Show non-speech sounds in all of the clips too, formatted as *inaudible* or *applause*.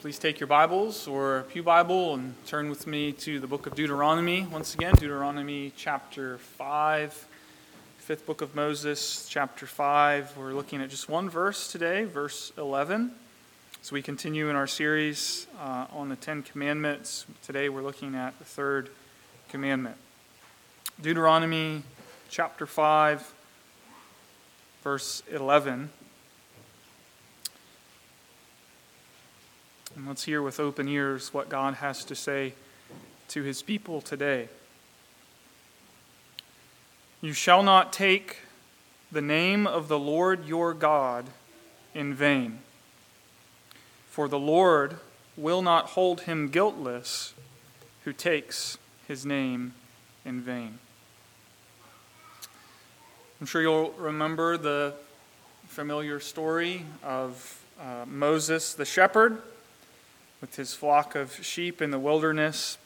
Please take your Bibles or Pew Bible and turn with me to the book of Deuteronomy. Once again, Deuteronomy chapter 5, fifth book of Moses, chapter 5. We're looking at just one verse today, verse 11. So we continue in our series uh, on the Ten Commandments. Today we're looking at the third commandment. Deuteronomy chapter 5, verse 11. And let's hear with open ears what God has to say to his people today. You shall not take the name of the Lord your God in vain, for the Lord will not hold him guiltless who takes his name in vain. I'm sure you'll remember the familiar story of uh, Moses the shepherd with his flock of sheep in the wilderness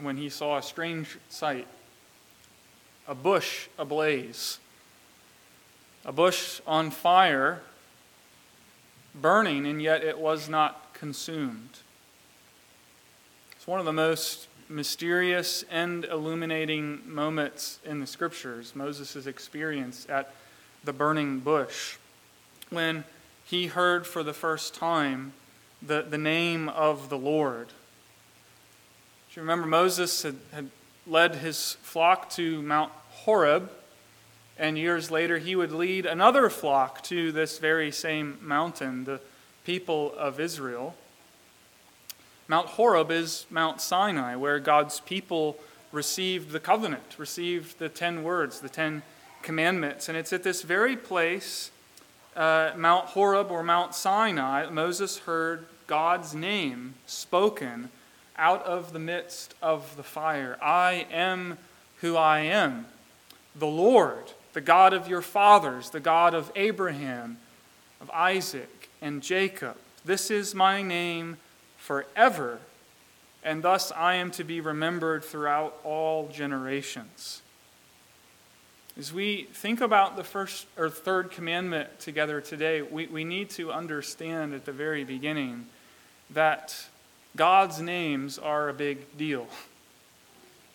when he saw a strange sight a bush ablaze, a bush on fire, burning, and yet it was not consumed. It's one of the most mysterious and illuminating moments in the scriptures, Moses' experience at the burning bush, when he heard for the first time the, the name of the Lord. Do you remember Moses had, had led his flock to Mount Horeb, and years later he would lead another flock to this very same mountain, the people of Israel. Mount Horeb is Mount Sinai, where God's people received the covenant, received the ten words, the ten commandments. And it's at this very place, uh, Mount Horeb or Mount Sinai, Moses heard God's name spoken out of the midst of the fire. I am who I am, the Lord, the God of your fathers, the God of Abraham, of Isaac, and Jacob. This is my name forever, and thus I am to be remembered throughout all generations. As we think about the first or third commandment together today, we, we need to understand at the very beginning that God's names are a big deal.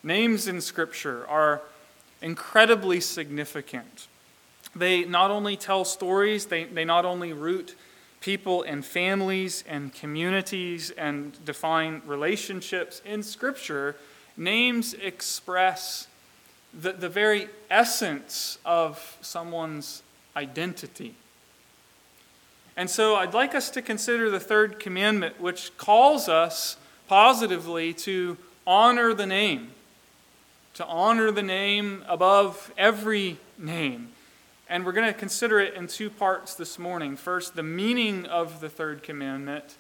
Names in Scripture are incredibly significant. They not only tell stories, they, they not only root people and families and communities and define relationships. In Scripture, names express the, the very essence of someone's identity. And so I'd like us to consider the third commandment, which calls us positively to honor the name, to honor the name above every name. And we're going to consider it in two parts this morning. First, the meaning of the third commandment,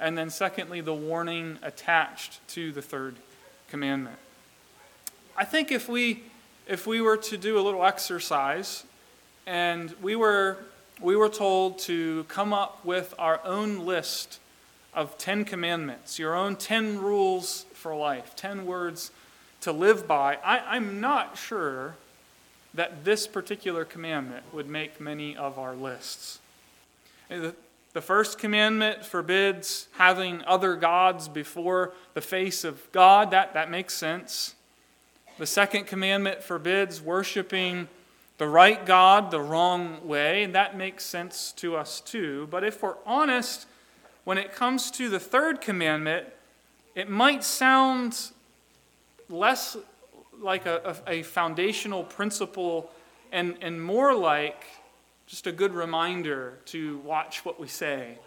and then secondly, the warning attached to the third commandment. I think if we if we were to do a little exercise and we were we were told to come up with our own list of 10 commandments, your own 10 rules for life, 10 words to live by. I, am not sure that this particular commandment would make many of our lists. The, the first commandment forbids having other gods before the face of God. That, that makes sense. The second commandment forbids worshiping the right God the wrong way, and that makes sense to us too. But if we're honest, when it comes to the third commandment, it might sound less like a, a, foundational principle and, and more like just a good reminder to watch what we say.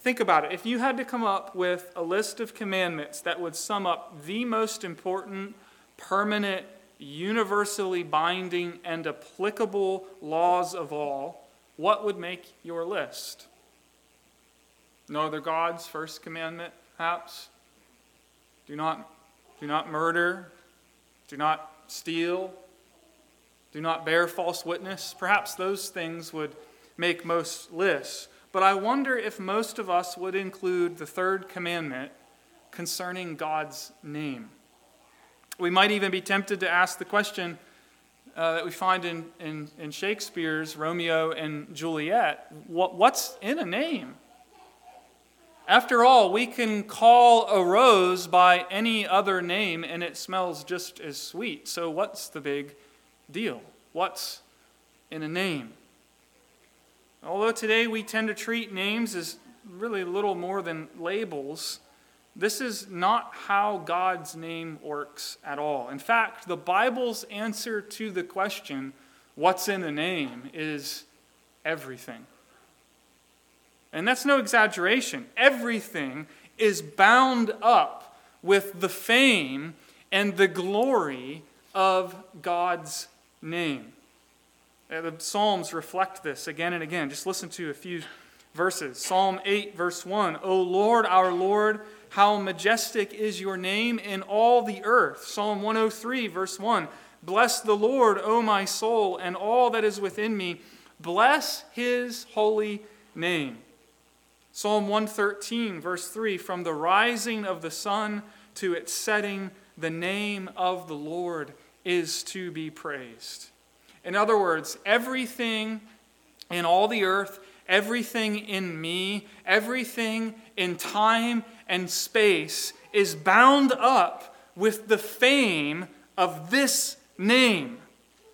Think about it. If you had to come up with a list of commandments that would sum up the most important, permanent, universally binding and applicable laws of all, what would make your list? No other gods, first commandment, perhaps? Do not, do not murder. Do not steal. Do not bear false witness. Perhaps those things would make most lists. But I wonder if most of us would include the third commandment concerning God's name. We might even be tempted to ask the question uh, that we find in, in, in, Shakespeare's Romeo and Juliet what, what's in a name? After all, we can call a rose by any other name and it smells just as sweet. So, what's the big deal? What's in a name? Although today we tend to treat names as really little more than labels, this is not how God's name works at all. In fact, the Bible's answer to the question, what's in a name, is everything. And that's no exaggeration. Everything is bound up with the fame and the glory of God's name. Uh, the Psalms reflect this again and again. Just listen to a few verses. Psalm 8, verse 1 O Lord, our Lord, how majestic is your name in all the earth. Psalm 103, verse 1 Bless the Lord, O my soul, and all that is within me. Bless his holy name. Psalm 113, verse 3 From the rising of the sun to its setting, the name of the Lord is to be praised. In other words, everything in all the earth, everything in me, everything in time and space is bound up with the fame of this name,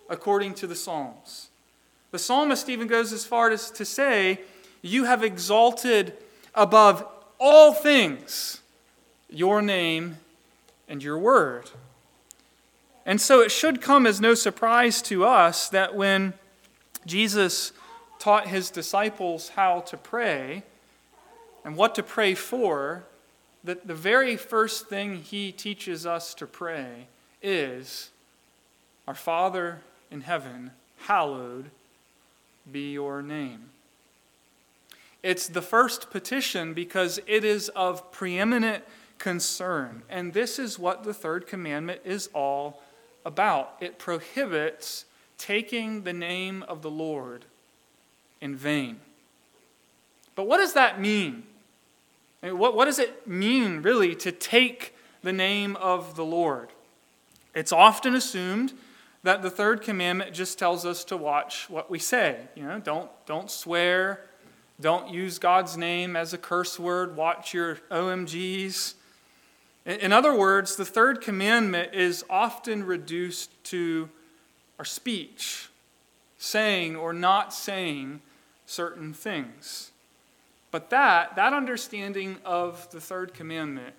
according to the Psalms. The psalmist even goes as far as to say, You have exalted above all things your name and your word. And so it should come as no surprise to us that when Jesus taught his disciples how to pray and what to pray for, that the very first thing he teaches us to pray is Our Father in heaven, hallowed be your name. It's the first petition because it is of preeminent concern. And this is what the third commandment is all about it prohibits taking the name of the Lord in vain. But what does that mean? What, what does it mean, really, to take the name of the Lord? It's often assumed that the third commandment just tells us to watch what we say. You know, don't, don't swear, don't use God's name as a curse word, watch your OMGs. In other words, the third commandment is often reduced to our speech, saying or not saying certain things. But that, that understanding of the third commandment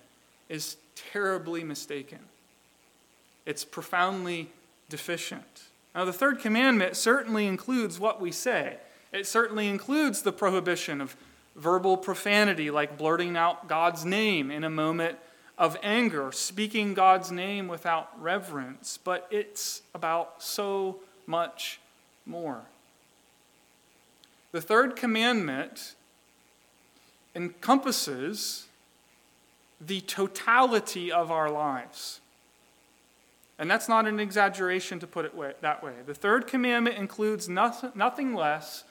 is terribly mistaken. It's profoundly deficient. Now, the third commandment certainly includes what we say. It certainly includes the prohibition of verbal profanity, like blurting out God's name in a moment of anger, speaking God's name without reverence. But it's about so much more. The third commandment encompasses the totality of our lives. And that's not an exaggeration to put it that way. The third commandment includes nothing less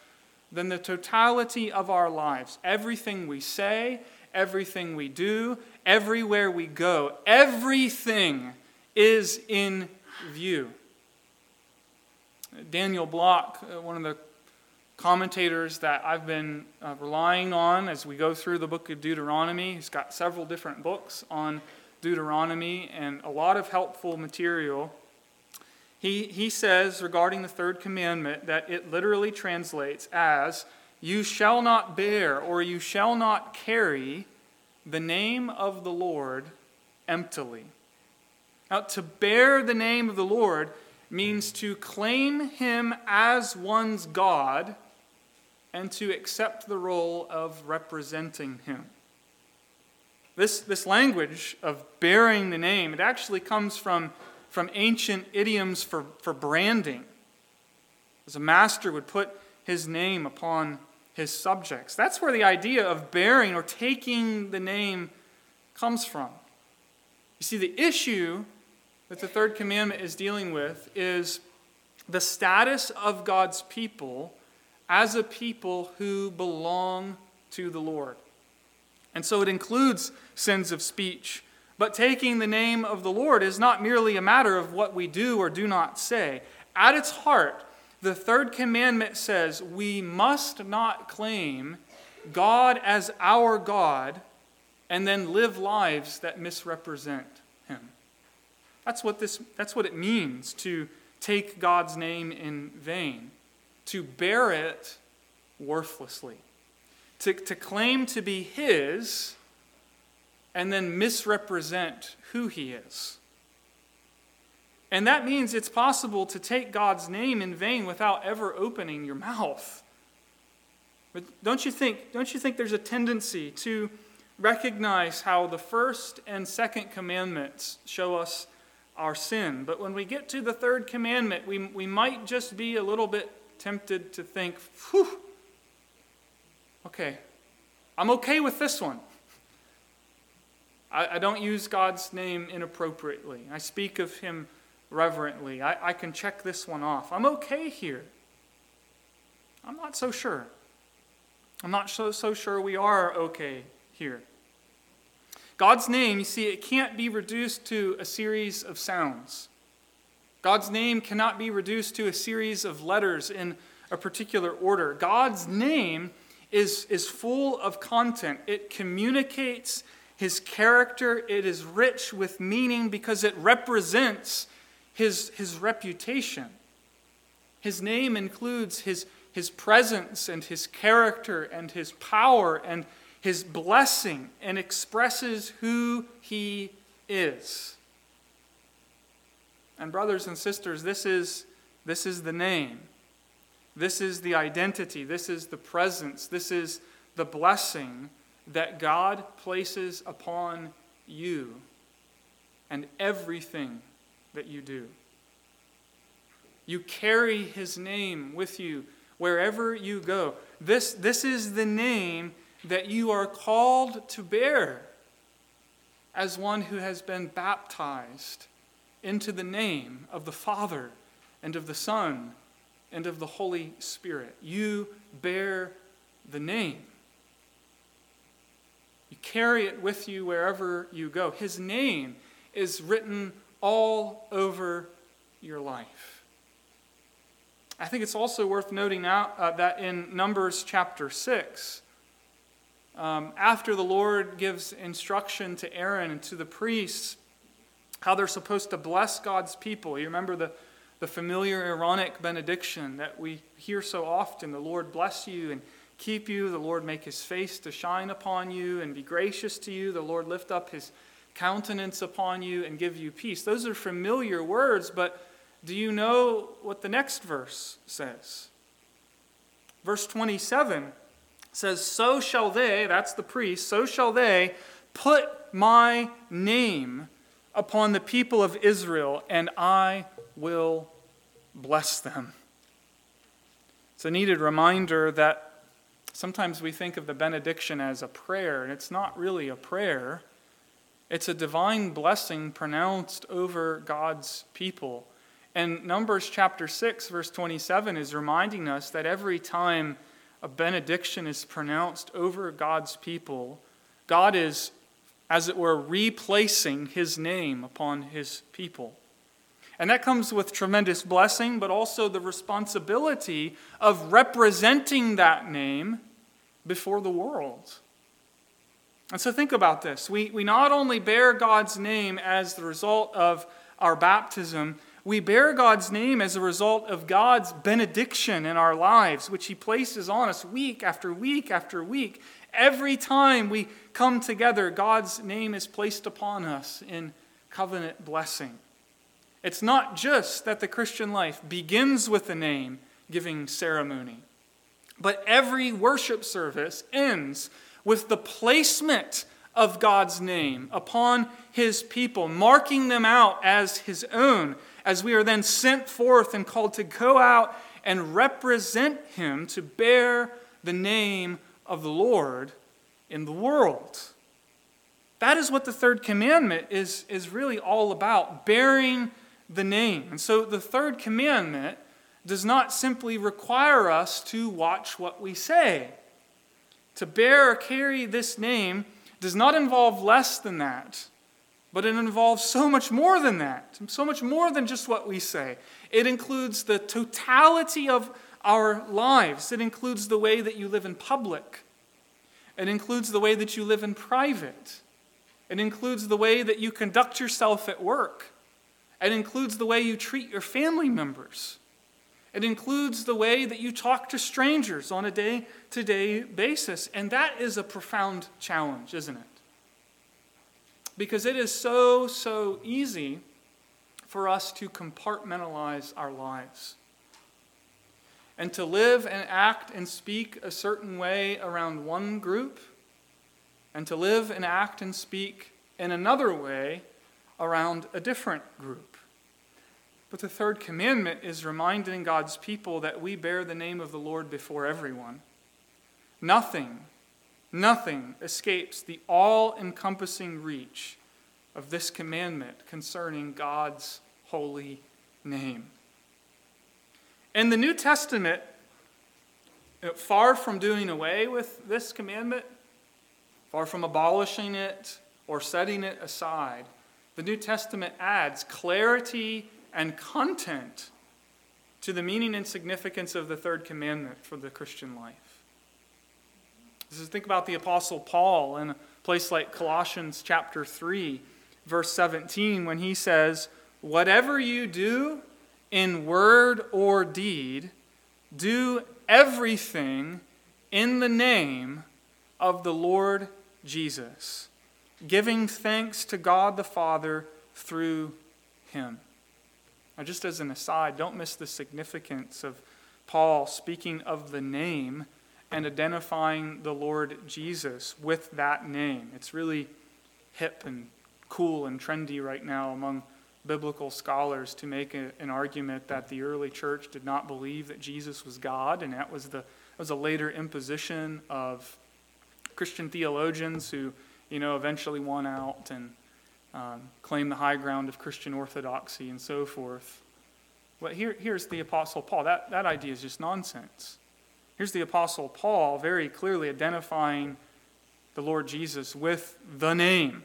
than the totality of our lives. Everything we say, everything we do, everywhere we go, everything is in view. Daniel Block, uh, one of the commentators that I've been uh, relying on as we go through the book of Deuteronomy. He's got several different books on Deuteronomy and a lot of helpful material. He, he says regarding the third commandment that it literally translates as, You shall not bear or you shall not carry the name of the Lord emptily. Now, to bear the name of the Lord means to claim him as one's God and to accept the role of representing him. This, this language of bearing the name, it actually comes from, from ancient idioms for, for branding. As a master would put his name upon his subjects. That's where the idea of bearing or taking the name comes from. You see, the issue that the third commandment is dealing with is the status of God's people as a people who belong to the Lord. And so it includes sins of speech. But taking the name of the Lord is not merely a matter of what we do or do not say. At its heart, the third commandment says we must not claim God as our God and then live lives that misrepresent him. That's what, this, that's what it means to take God's name in vain, to bear it worthlessly, to, to claim to be his and then misrepresent who he is. And that means it's possible to take God's name in vain without ever opening your mouth. But don't you think, don't you think there's a tendency to recognize how the first and second commandments show us our sin? But when we get to the third commandment, we, we might just be a little bit tempted to think, whew, okay, I'm okay with this one. I, I don't use God's name inappropriately. I speak of Him reverently. I, I can check this one off. I'm okay here. I'm not so sure. I'm not so, so sure we are okay here. God's name, you see, it can't be reduced to a series of sounds. God's name cannot be reduced to a series of letters in a particular order. God's name is, is full of content, it communicates his character, it is rich with meaning because it represents his, his reputation. His name includes his, his presence and his character and his power and his blessing and expresses who he is. And, brothers and sisters, this is, this is the name. This is the identity. This is the presence. This is the blessing that God places upon you and everything that you do. You carry his name with you wherever you go. This, this is the name that you are called to bear as one who has been baptized into the name of the Father and of the Son and of the Holy Spirit. You bear the name. You carry it with you wherever you go. His name is written all over your life. I think it's also worth noting now uh, that in Numbers chapter 6, um, after the Lord gives instruction to Aaron and to the priests how they're supposed to bless God's people, you remember the, the familiar Aaronic benediction that we hear so often the Lord bless you and keep you, the Lord make his face to shine upon you and be gracious to you, the Lord lift up his countenance upon you and give you peace. Those are familiar words, but do you know what the next verse says? Verse 27 says, So shall they, that's the priest, so shall they put my name upon the people of Israel, and I will bless them. It's a needed reminder that sometimes we think of the benediction as a prayer, and it's not really a prayer. It's a divine blessing pronounced over God's people. And Numbers chapter 6, verse 27 is reminding us that every time a benediction is pronounced over God's people, God is, as it were, replacing his name upon his people. And that comes with tremendous blessing, but also the responsibility of representing that name before the world. And so think about this. We, we not only bear God's name as the result of our baptism, we bear God's name as a result of God's benediction in our lives, which He places on us week after week after week. Every time we come together, God's name is placed upon us in covenant blessing. It's not just that the Christian life begins with the name giving ceremony, but every worship service ends with the placement of God's name upon His people, marking them out as His own as we are then sent forth and called to go out and represent him to bear the name of the Lord in the world. That is what the third commandment is, is really all about bearing the name. And so the third commandment does not simply require us to watch what we say. To bear or carry this name does not involve less than that. But it involves so much more than that, so much more than just what we say. It includes the totality of our lives, it includes the way that you live in public. It includes the way that you live in private. It includes the way that you conduct yourself at work. It includes the way you treat your family members. It includes the way that you talk to strangers on a day to day basis. And that is a profound challenge, isn't it? Because it is so, so easy for us to compartmentalize our lives and to live and act and speak a certain way around one group and to live and act and speak in another way around a different group. But the third commandment is reminding God's people that we bear the name of the Lord before everyone. Nothing, nothing escapes the all encompassing reach of this commandment concerning God's holy name. In the New Testament, far from doing away with this commandment, far from abolishing it or setting it aside, the New Testament adds clarity and content to the meaning and significance of the third commandment for the Christian life. This is think about the apostle Paul in a place like Colossians chapter 3 verse 17 when he says, "Whatever you do in word or deed, do everything in the name of the Lord Jesus, giving thanks to God the Father through him." Now, just as an aside, don't miss the significance of Paul speaking of the name and identifying the Lord Jesus with that name. It's really hip and cool and trendy right now among biblical scholars to make a, an argument that the early church did not believe that Jesus was God, and that was, the, that was a later imposition of Christian theologians who, you know, eventually won out and um, claim the high ground of Christian orthodoxy and so forth. But here, here's the Apostle Paul. That, that idea is just nonsense. Here's the Apostle Paul very clearly identifying the Lord Jesus with the name.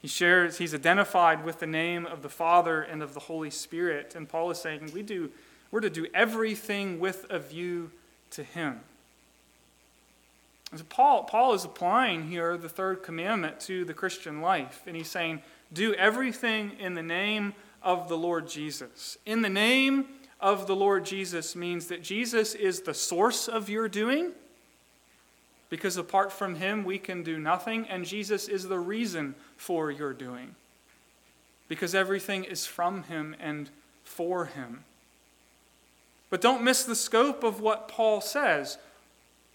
He shares, he's identified with the name of the Father and of the Holy Spirit. And Paul is saying we do, we're to do everything with a view to him. So Paul, Paul is applying here the third commandment to the Christian life. And he's saying, do everything in the name of the Lord Jesus. In the name of the Lord Jesus means that Jesus is the source of your doing, because apart from him we can do nothing, and Jesus is the reason for your doing, because everything is from him and for him. But don't miss the scope of what Paul says.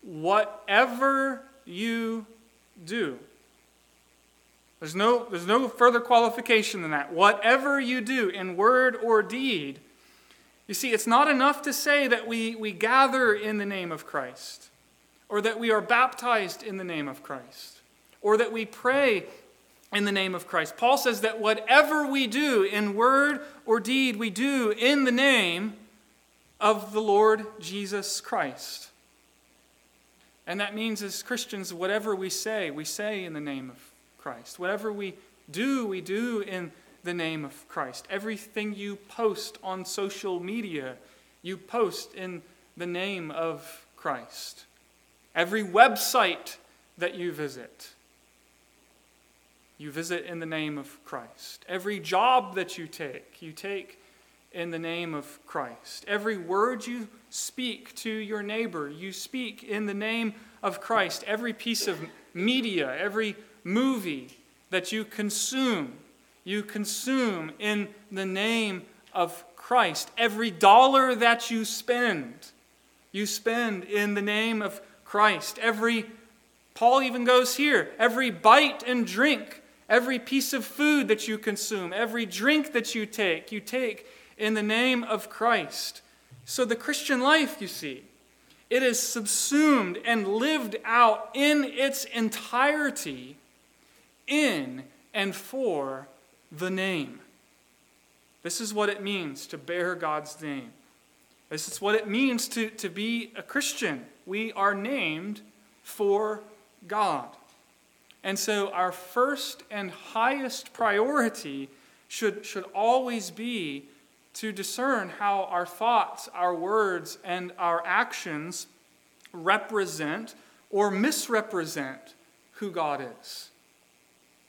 Whatever you do. There's no, there's no further qualification than that. Whatever you do in word or deed, you see, it's not enough to say that we, we gather in the name of Christ, or that we are baptized in the name of Christ, or that we pray in the name of Christ. Paul says that whatever we do in word or deed, we do in the name of the Lord Jesus Christ. And that means, as Christians, whatever we say, we say in the name of Christ. Whatever we do, we do in the name of Christ. Everything you post on social media, you post in the name of Christ. Every website that you visit, you visit in the name of Christ. Every job that you take, you take in the name of Christ. Every word you speak to your neighbor, you speak in the name of Christ. Every piece of media, every movie that you consume, you consume in the name of Christ. Every dollar that you spend, you spend in the name of Christ. Every, Paul even goes here, every bite and drink, every piece of food that you consume, every drink that you take, you take in the name of Christ. So the Christian life, you see, it is subsumed and lived out in its entirety in and for the name. This is what it means to bear God's name. This is what it means to, to be a Christian. We are named for God. And so, our first and highest priority should, should always be to discern how our thoughts, our words, and our actions represent or misrepresent who God is.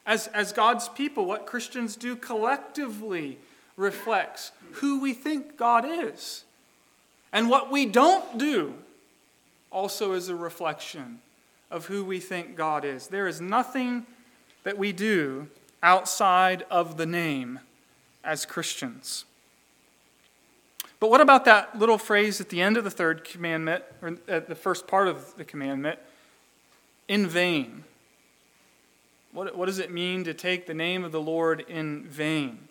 As, as God's people, what Christians do collectively reflects who we think God is. And what we don't do also is a reflection of who we think God is. There is nothing that we do outside of the name as Christians. But what about that little phrase at the end of the third commandment, or at the first part of the commandment? In vain. What, what does it mean to take the name of the Lord in vain?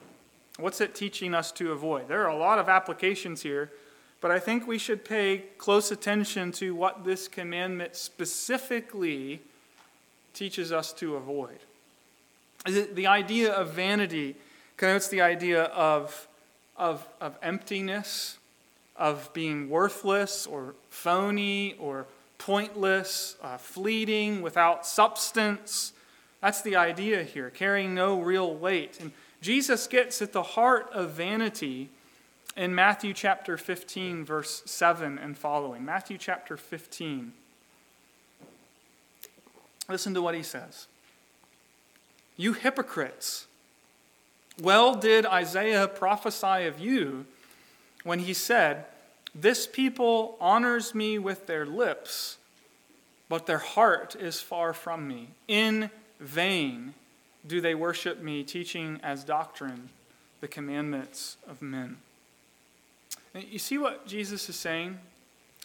What's it teaching us to avoid? There are a lot of applications here, but I think we should pay close attention to what this commandment specifically teaches us to avoid. The idea of vanity connotes the idea of of, of emptiness, of being worthless or phony or pointless, uh, fleeting, without substance. That's the idea here, carrying no real weight. And Jesus gets at the heart of vanity in Matthew chapter 15, verse 7 and following. Matthew chapter 15. Listen to what he says. You hypocrites. Well, did Isaiah prophesy of you when he said, This people honors me with their lips, but their heart is far from me. In vain do they worship me, teaching as doctrine the commandments of men. You see what Jesus is saying?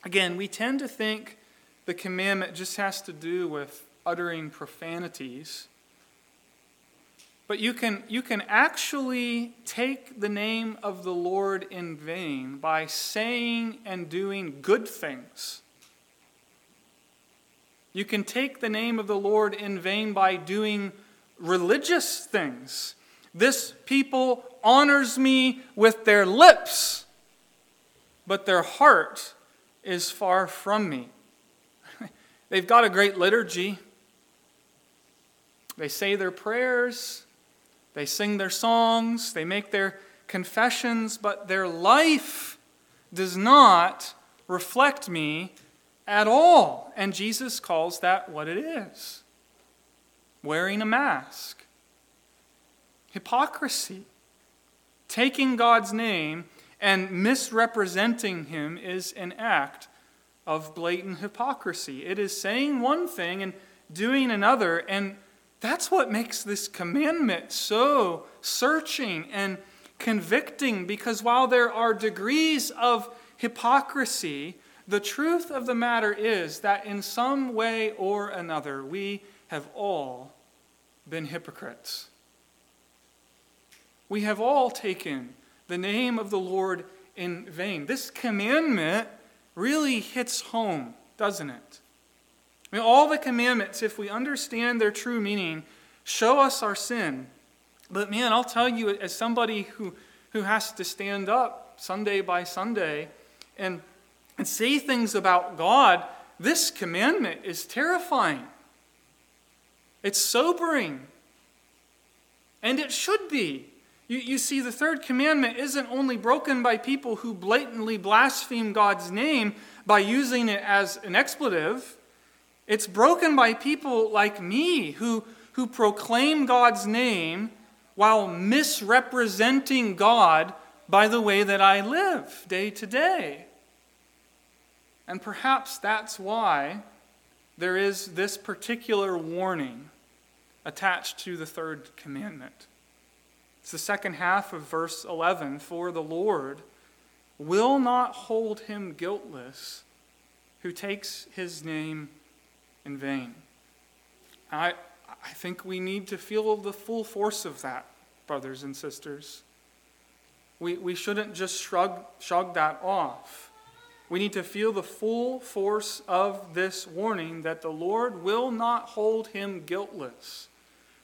Again, we tend to think the commandment just has to do with uttering profanities. But you can, you can actually take the name of the Lord in vain by saying and doing good things. You can take the name of the Lord in vain by doing religious things. This people honors me with their lips, but their heart is far from me. *laughs* They've got a great liturgy. They say their prayers, they sing their songs, they make their confessions, but their life does not reflect me at all. And Jesus calls that what it is wearing a mask, hypocrisy. Taking God's name and misrepresenting Him is an act of blatant hypocrisy. It is saying one thing and doing another, and that's what makes this commandment so searching and convicting because while there are degrees of hypocrisy, the truth of the matter is that in some way or another, we have all been hypocrites. We have all taken the name of the Lord in vain. This commandment really hits home, doesn't it? I mean, all the commandments, if we understand their true meaning, show us our sin. But man, I'll tell you, as somebody who, who has to stand up Sunday by Sunday and, and say things about God, this commandment is terrifying. It's sobering. And it should be. You, you see, the third commandment isn't only broken by people who blatantly blaspheme God's name by using it as an expletive. It's broken by people like me who, who proclaim God's name while misrepresenting God by the way that I live day to day. And perhaps that's why there is this particular warning attached to the third commandment. It's the second half of verse 11 For the Lord will not hold him guiltless who takes his name in vain. I, I think we need to feel the full force of that, brothers and sisters. We, we shouldn't just shrug, shrug that off. We need to feel the full force of this warning that the Lord will not hold him guiltless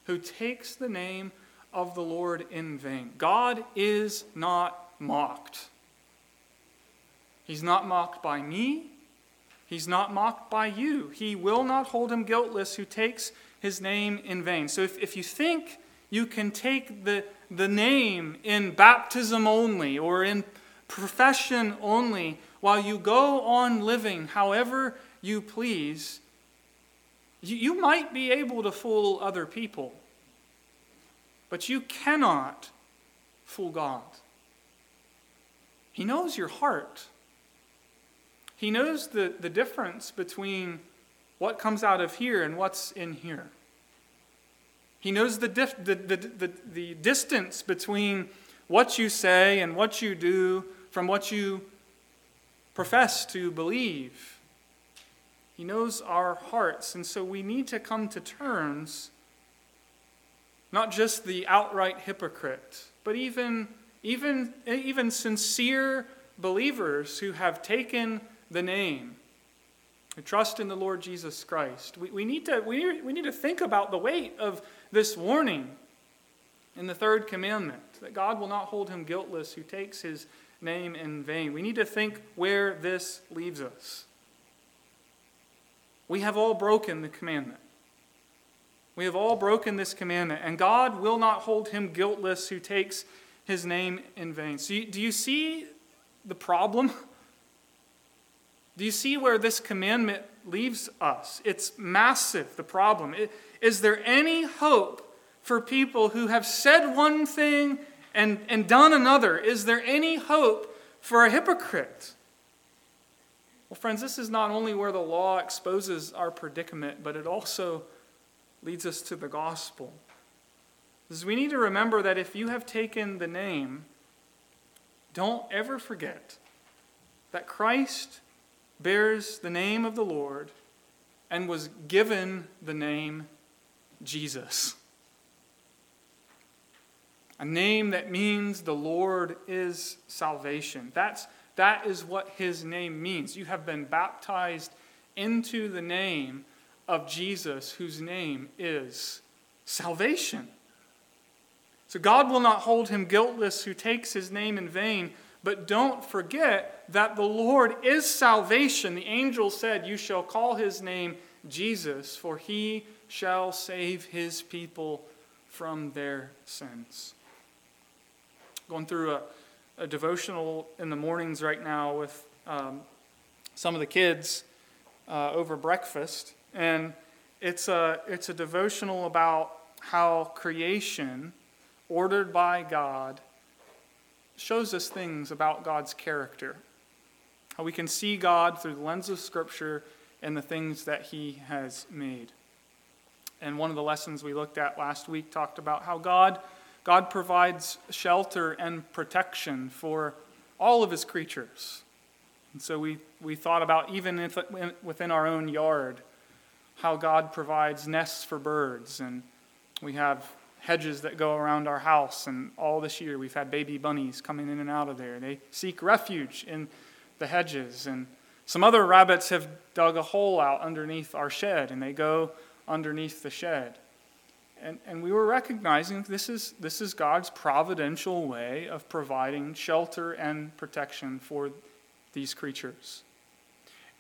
who takes the name of the Lord in vain. God is not mocked. He's not mocked by me. He's not mocked by you. He will not hold him guiltless who takes his name in vain. So if, if you think you can take the, the name in baptism only or in profession only while you go on living however you please, You, might be able to fool other people, but you cannot fool God. He knows your heart. He knows the, the difference between what comes out of here and what's in here. He knows the, dif- the, the, the, the distance between what you say and what you do from what you profess to believe. He knows our hearts, and so we need to come to terms, not just the outright hypocrite, but even, even, even sincere believers who have taken the name, who trust in the Lord Jesus Christ. We, we, need to, we, we need to think about the weight of this warning in the third commandment that God will not hold him guiltless who takes his name in vain. We need to think where this leaves us. We have all broken the commandment. We have all broken this commandment, and God will not hold him guiltless who takes his name in vain. So, do you see the problem? Do you see where this commandment leaves us? It's massive, the problem. Is there any hope for people who have said one thing and, and done another? Is there any hope for a hypocrite? Well, friends, this is not only where the law exposes our predicament, but it also leads us to the gospel. Because we need to remember that if you have taken the name, don't ever forget that Christ bears the name of the Lord and was given the name Jesus. A name that means the Lord is salvation. That's, that is what his name means. You have been baptized into the name of Jesus, whose name is salvation. So God will not hold him guiltless who takes his name in vain. But don't forget that the Lord is salvation. The angel said, You shall call his name Jesus, for he shall save his people from their sins. Going through a, a devotional in the mornings right now with um, some of the kids uh, over breakfast, and it's a, it's a devotional about how creation, ordered by God, shows us things about God's character. How we can see God through the lens of Scripture and the things that He has made. And one of the lessons we looked at last week talked about how God, God provides shelter and protection for all of His creatures. And so we, we thought about even if, within our own yard, how God provides nests for birds. And we have hedges that go around our house. And all this year, we've had baby bunnies coming in and out of there. They seek refuge in the hedges. And some other rabbits have dug a hole out underneath our shed, and they go underneath the shed. And, and we were recognizing this is, this is God's providential way of providing shelter and protection for these creatures.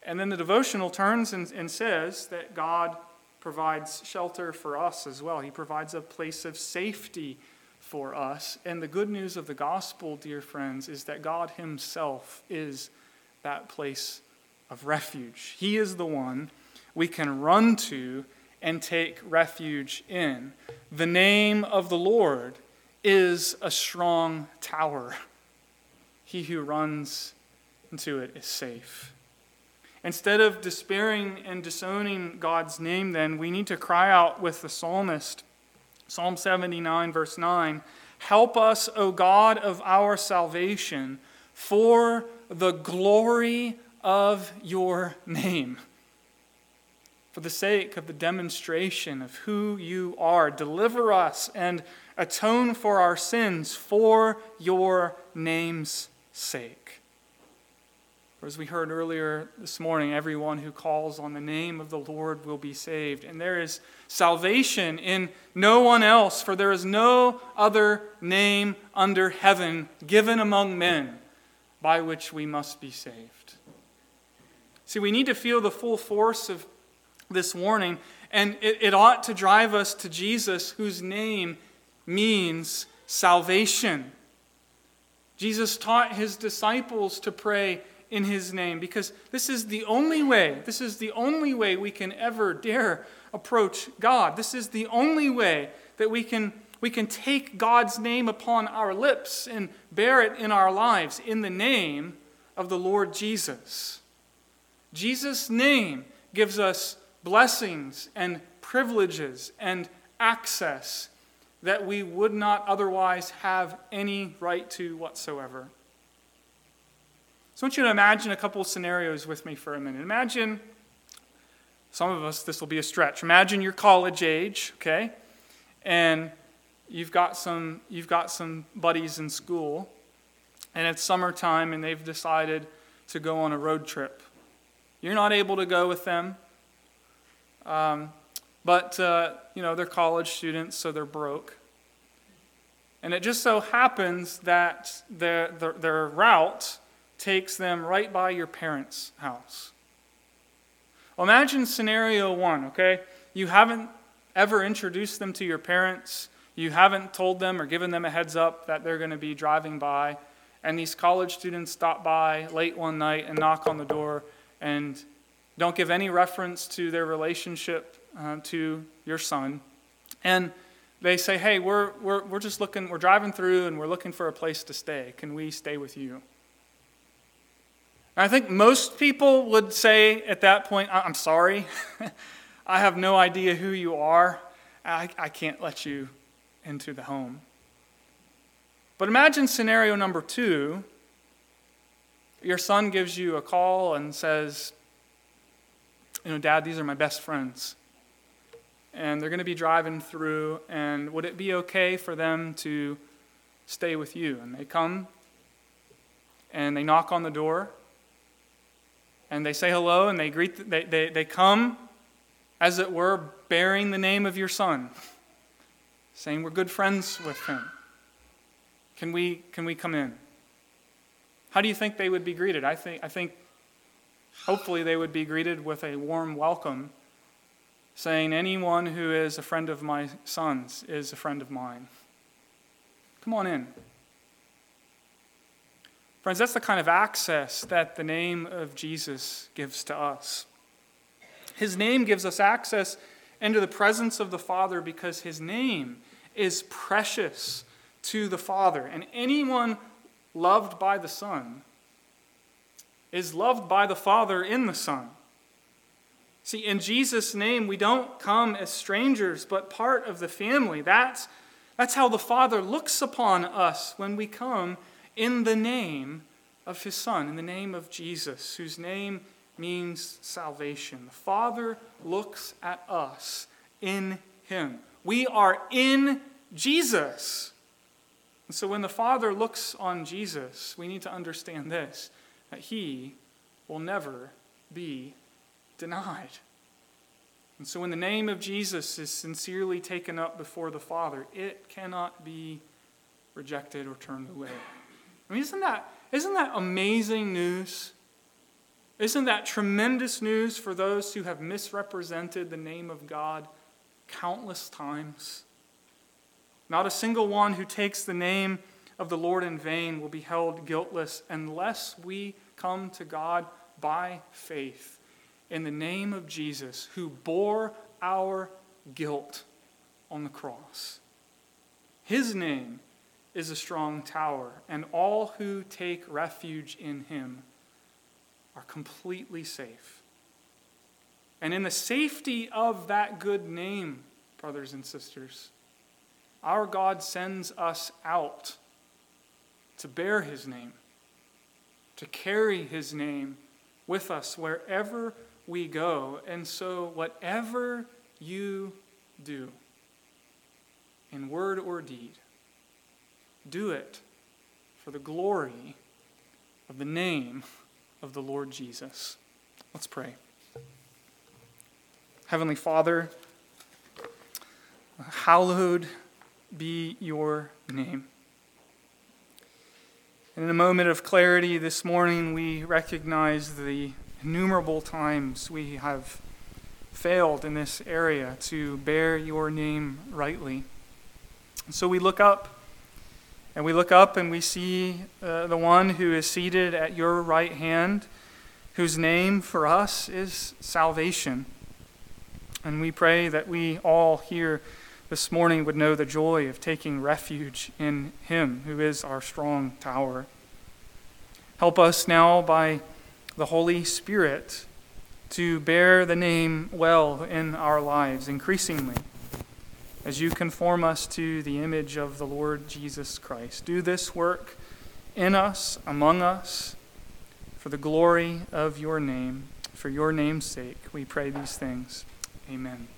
And then the devotional turns and, and says that God provides shelter for us as well. He provides a place of safety for us. And the good news of the gospel, dear friends, is that God Himself is that place of refuge. He is the one we can run to and take refuge in. The name of the Lord is a strong tower. He who runs into it is safe. Instead of despairing and disowning God's name, then, we need to cry out with the psalmist. Psalm 79, verse 9 Help us, O God of our salvation, for the glory of your name. For the sake of the demonstration of who you are, deliver us and atone for our sins for your name's sake. For as we heard earlier this morning, everyone who calls on the name of the Lord will be saved. And there is salvation in no one else, for there is no other name under heaven given among men by which we must be saved. See, we need to feel the full force of this warning, and it, it ought to drive us to Jesus, whose name means salvation. Jesus taught his disciples to pray in his name because this is the only way, this is the only way we can ever dare approach God. This is the only way that we can, we can take God's name upon our lips and bear it in our lives in the name of the Lord Jesus. Jesus' name gives us blessings and privileges and access that we would not otherwise have any right to whatsoever. So I want you to imagine a couple scenarios with me for a minute. Imagine, some of us, this will be a stretch. Imagine you're college age, okay? And you've got some, you've got some buddies in school, and it's summertime, and they've decided to go on a road trip. You're not able to go with them. Um, but, uh, you know, they're college students, so they're broke. And it just so happens that their, their, their route takes them right by your parents' house. Well, imagine scenario one, okay? You haven't ever introduced them to your parents. You haven't told them or given them a heads up that they're going to be driving by. And these college students stop by late one night and knock on the door and don't give any reference to their relationship uh, to your son. And they say, hey, we're, we're, we're just looking, we're driving through and we're looking for a place to stay. Can we stay with you? And I think most people would say at that point, I'm sorry. *laughs* I have no idea who you are. I, I can't let you into the home. But imagine scenario number two your son gives you a call and says, You know, Dad, these are my best friends. And they're going to be driving through, and would it be okay for them to stay with you? And they come and they knock on the door and they say hello and they greet they, they, they come as it were bearing the name of your son saying we're good friends with him can we can we come in how do you think they would be greeted i think i think hopefully they would be greeted with a warm welcome saying anyone who is a friend of my son's is a friend of mine come on in Friends, that's the kind of access that the name of Jesus gives to us. His name gives us access into the presence of the Father because his name is precious to the Father. And anyone loved by the Son is loved by the Father in the Son. See, in Jesus' name, we don't come as strangers, but part of the family. That's, that's how the Father looks upon us when we come in the name of his Son, in the name of Jesus, whose name means salvation. The Father looks at us in him. We are in Jesus. And so when the Father looks on Jesus, we need to understand this that he will never be denied. And so when the name of Jesus is sincerely taken up before the Father, it cannot be rejected or turned away. I mean, isn't that, isn't that amazing news? Isn't that tremendous news for those who have misrepresented the name of God countless times? Not a single one who takes the name of the Lord in vain will be held guiltless unless we come to God by faith in the name of Jesus, who bore our guilt on the cross. His name is a strong tower, and all who take refuge in him are completely safe. And in the safety of that good name, brothers and sisters, our God sends us out to bear his name, to carry his name with us wherever we go. And so, whatever you do, in word or deed, do it for the glory of the name of the Lord Jesus. Let's pray. Heavenly Father, hallowed be your name. And in a moment of clarity this morning, we recognize the innumerable times we have failed in this area to bear your name rightly. So we look up And we look up and we see uh, the one who is seated at your right hand, whose name for us is salvation. And we pray that we all here this morning would know the joy of taking refuge in him who is our strong tower. Help us now by the Holy Spirit to bear the name well in our lives increasingly as you conform us to the image of the Lord Jesus Christ. Do this work in us, among us, for the glory of your name. For your name's sake, we pray these things. Amen.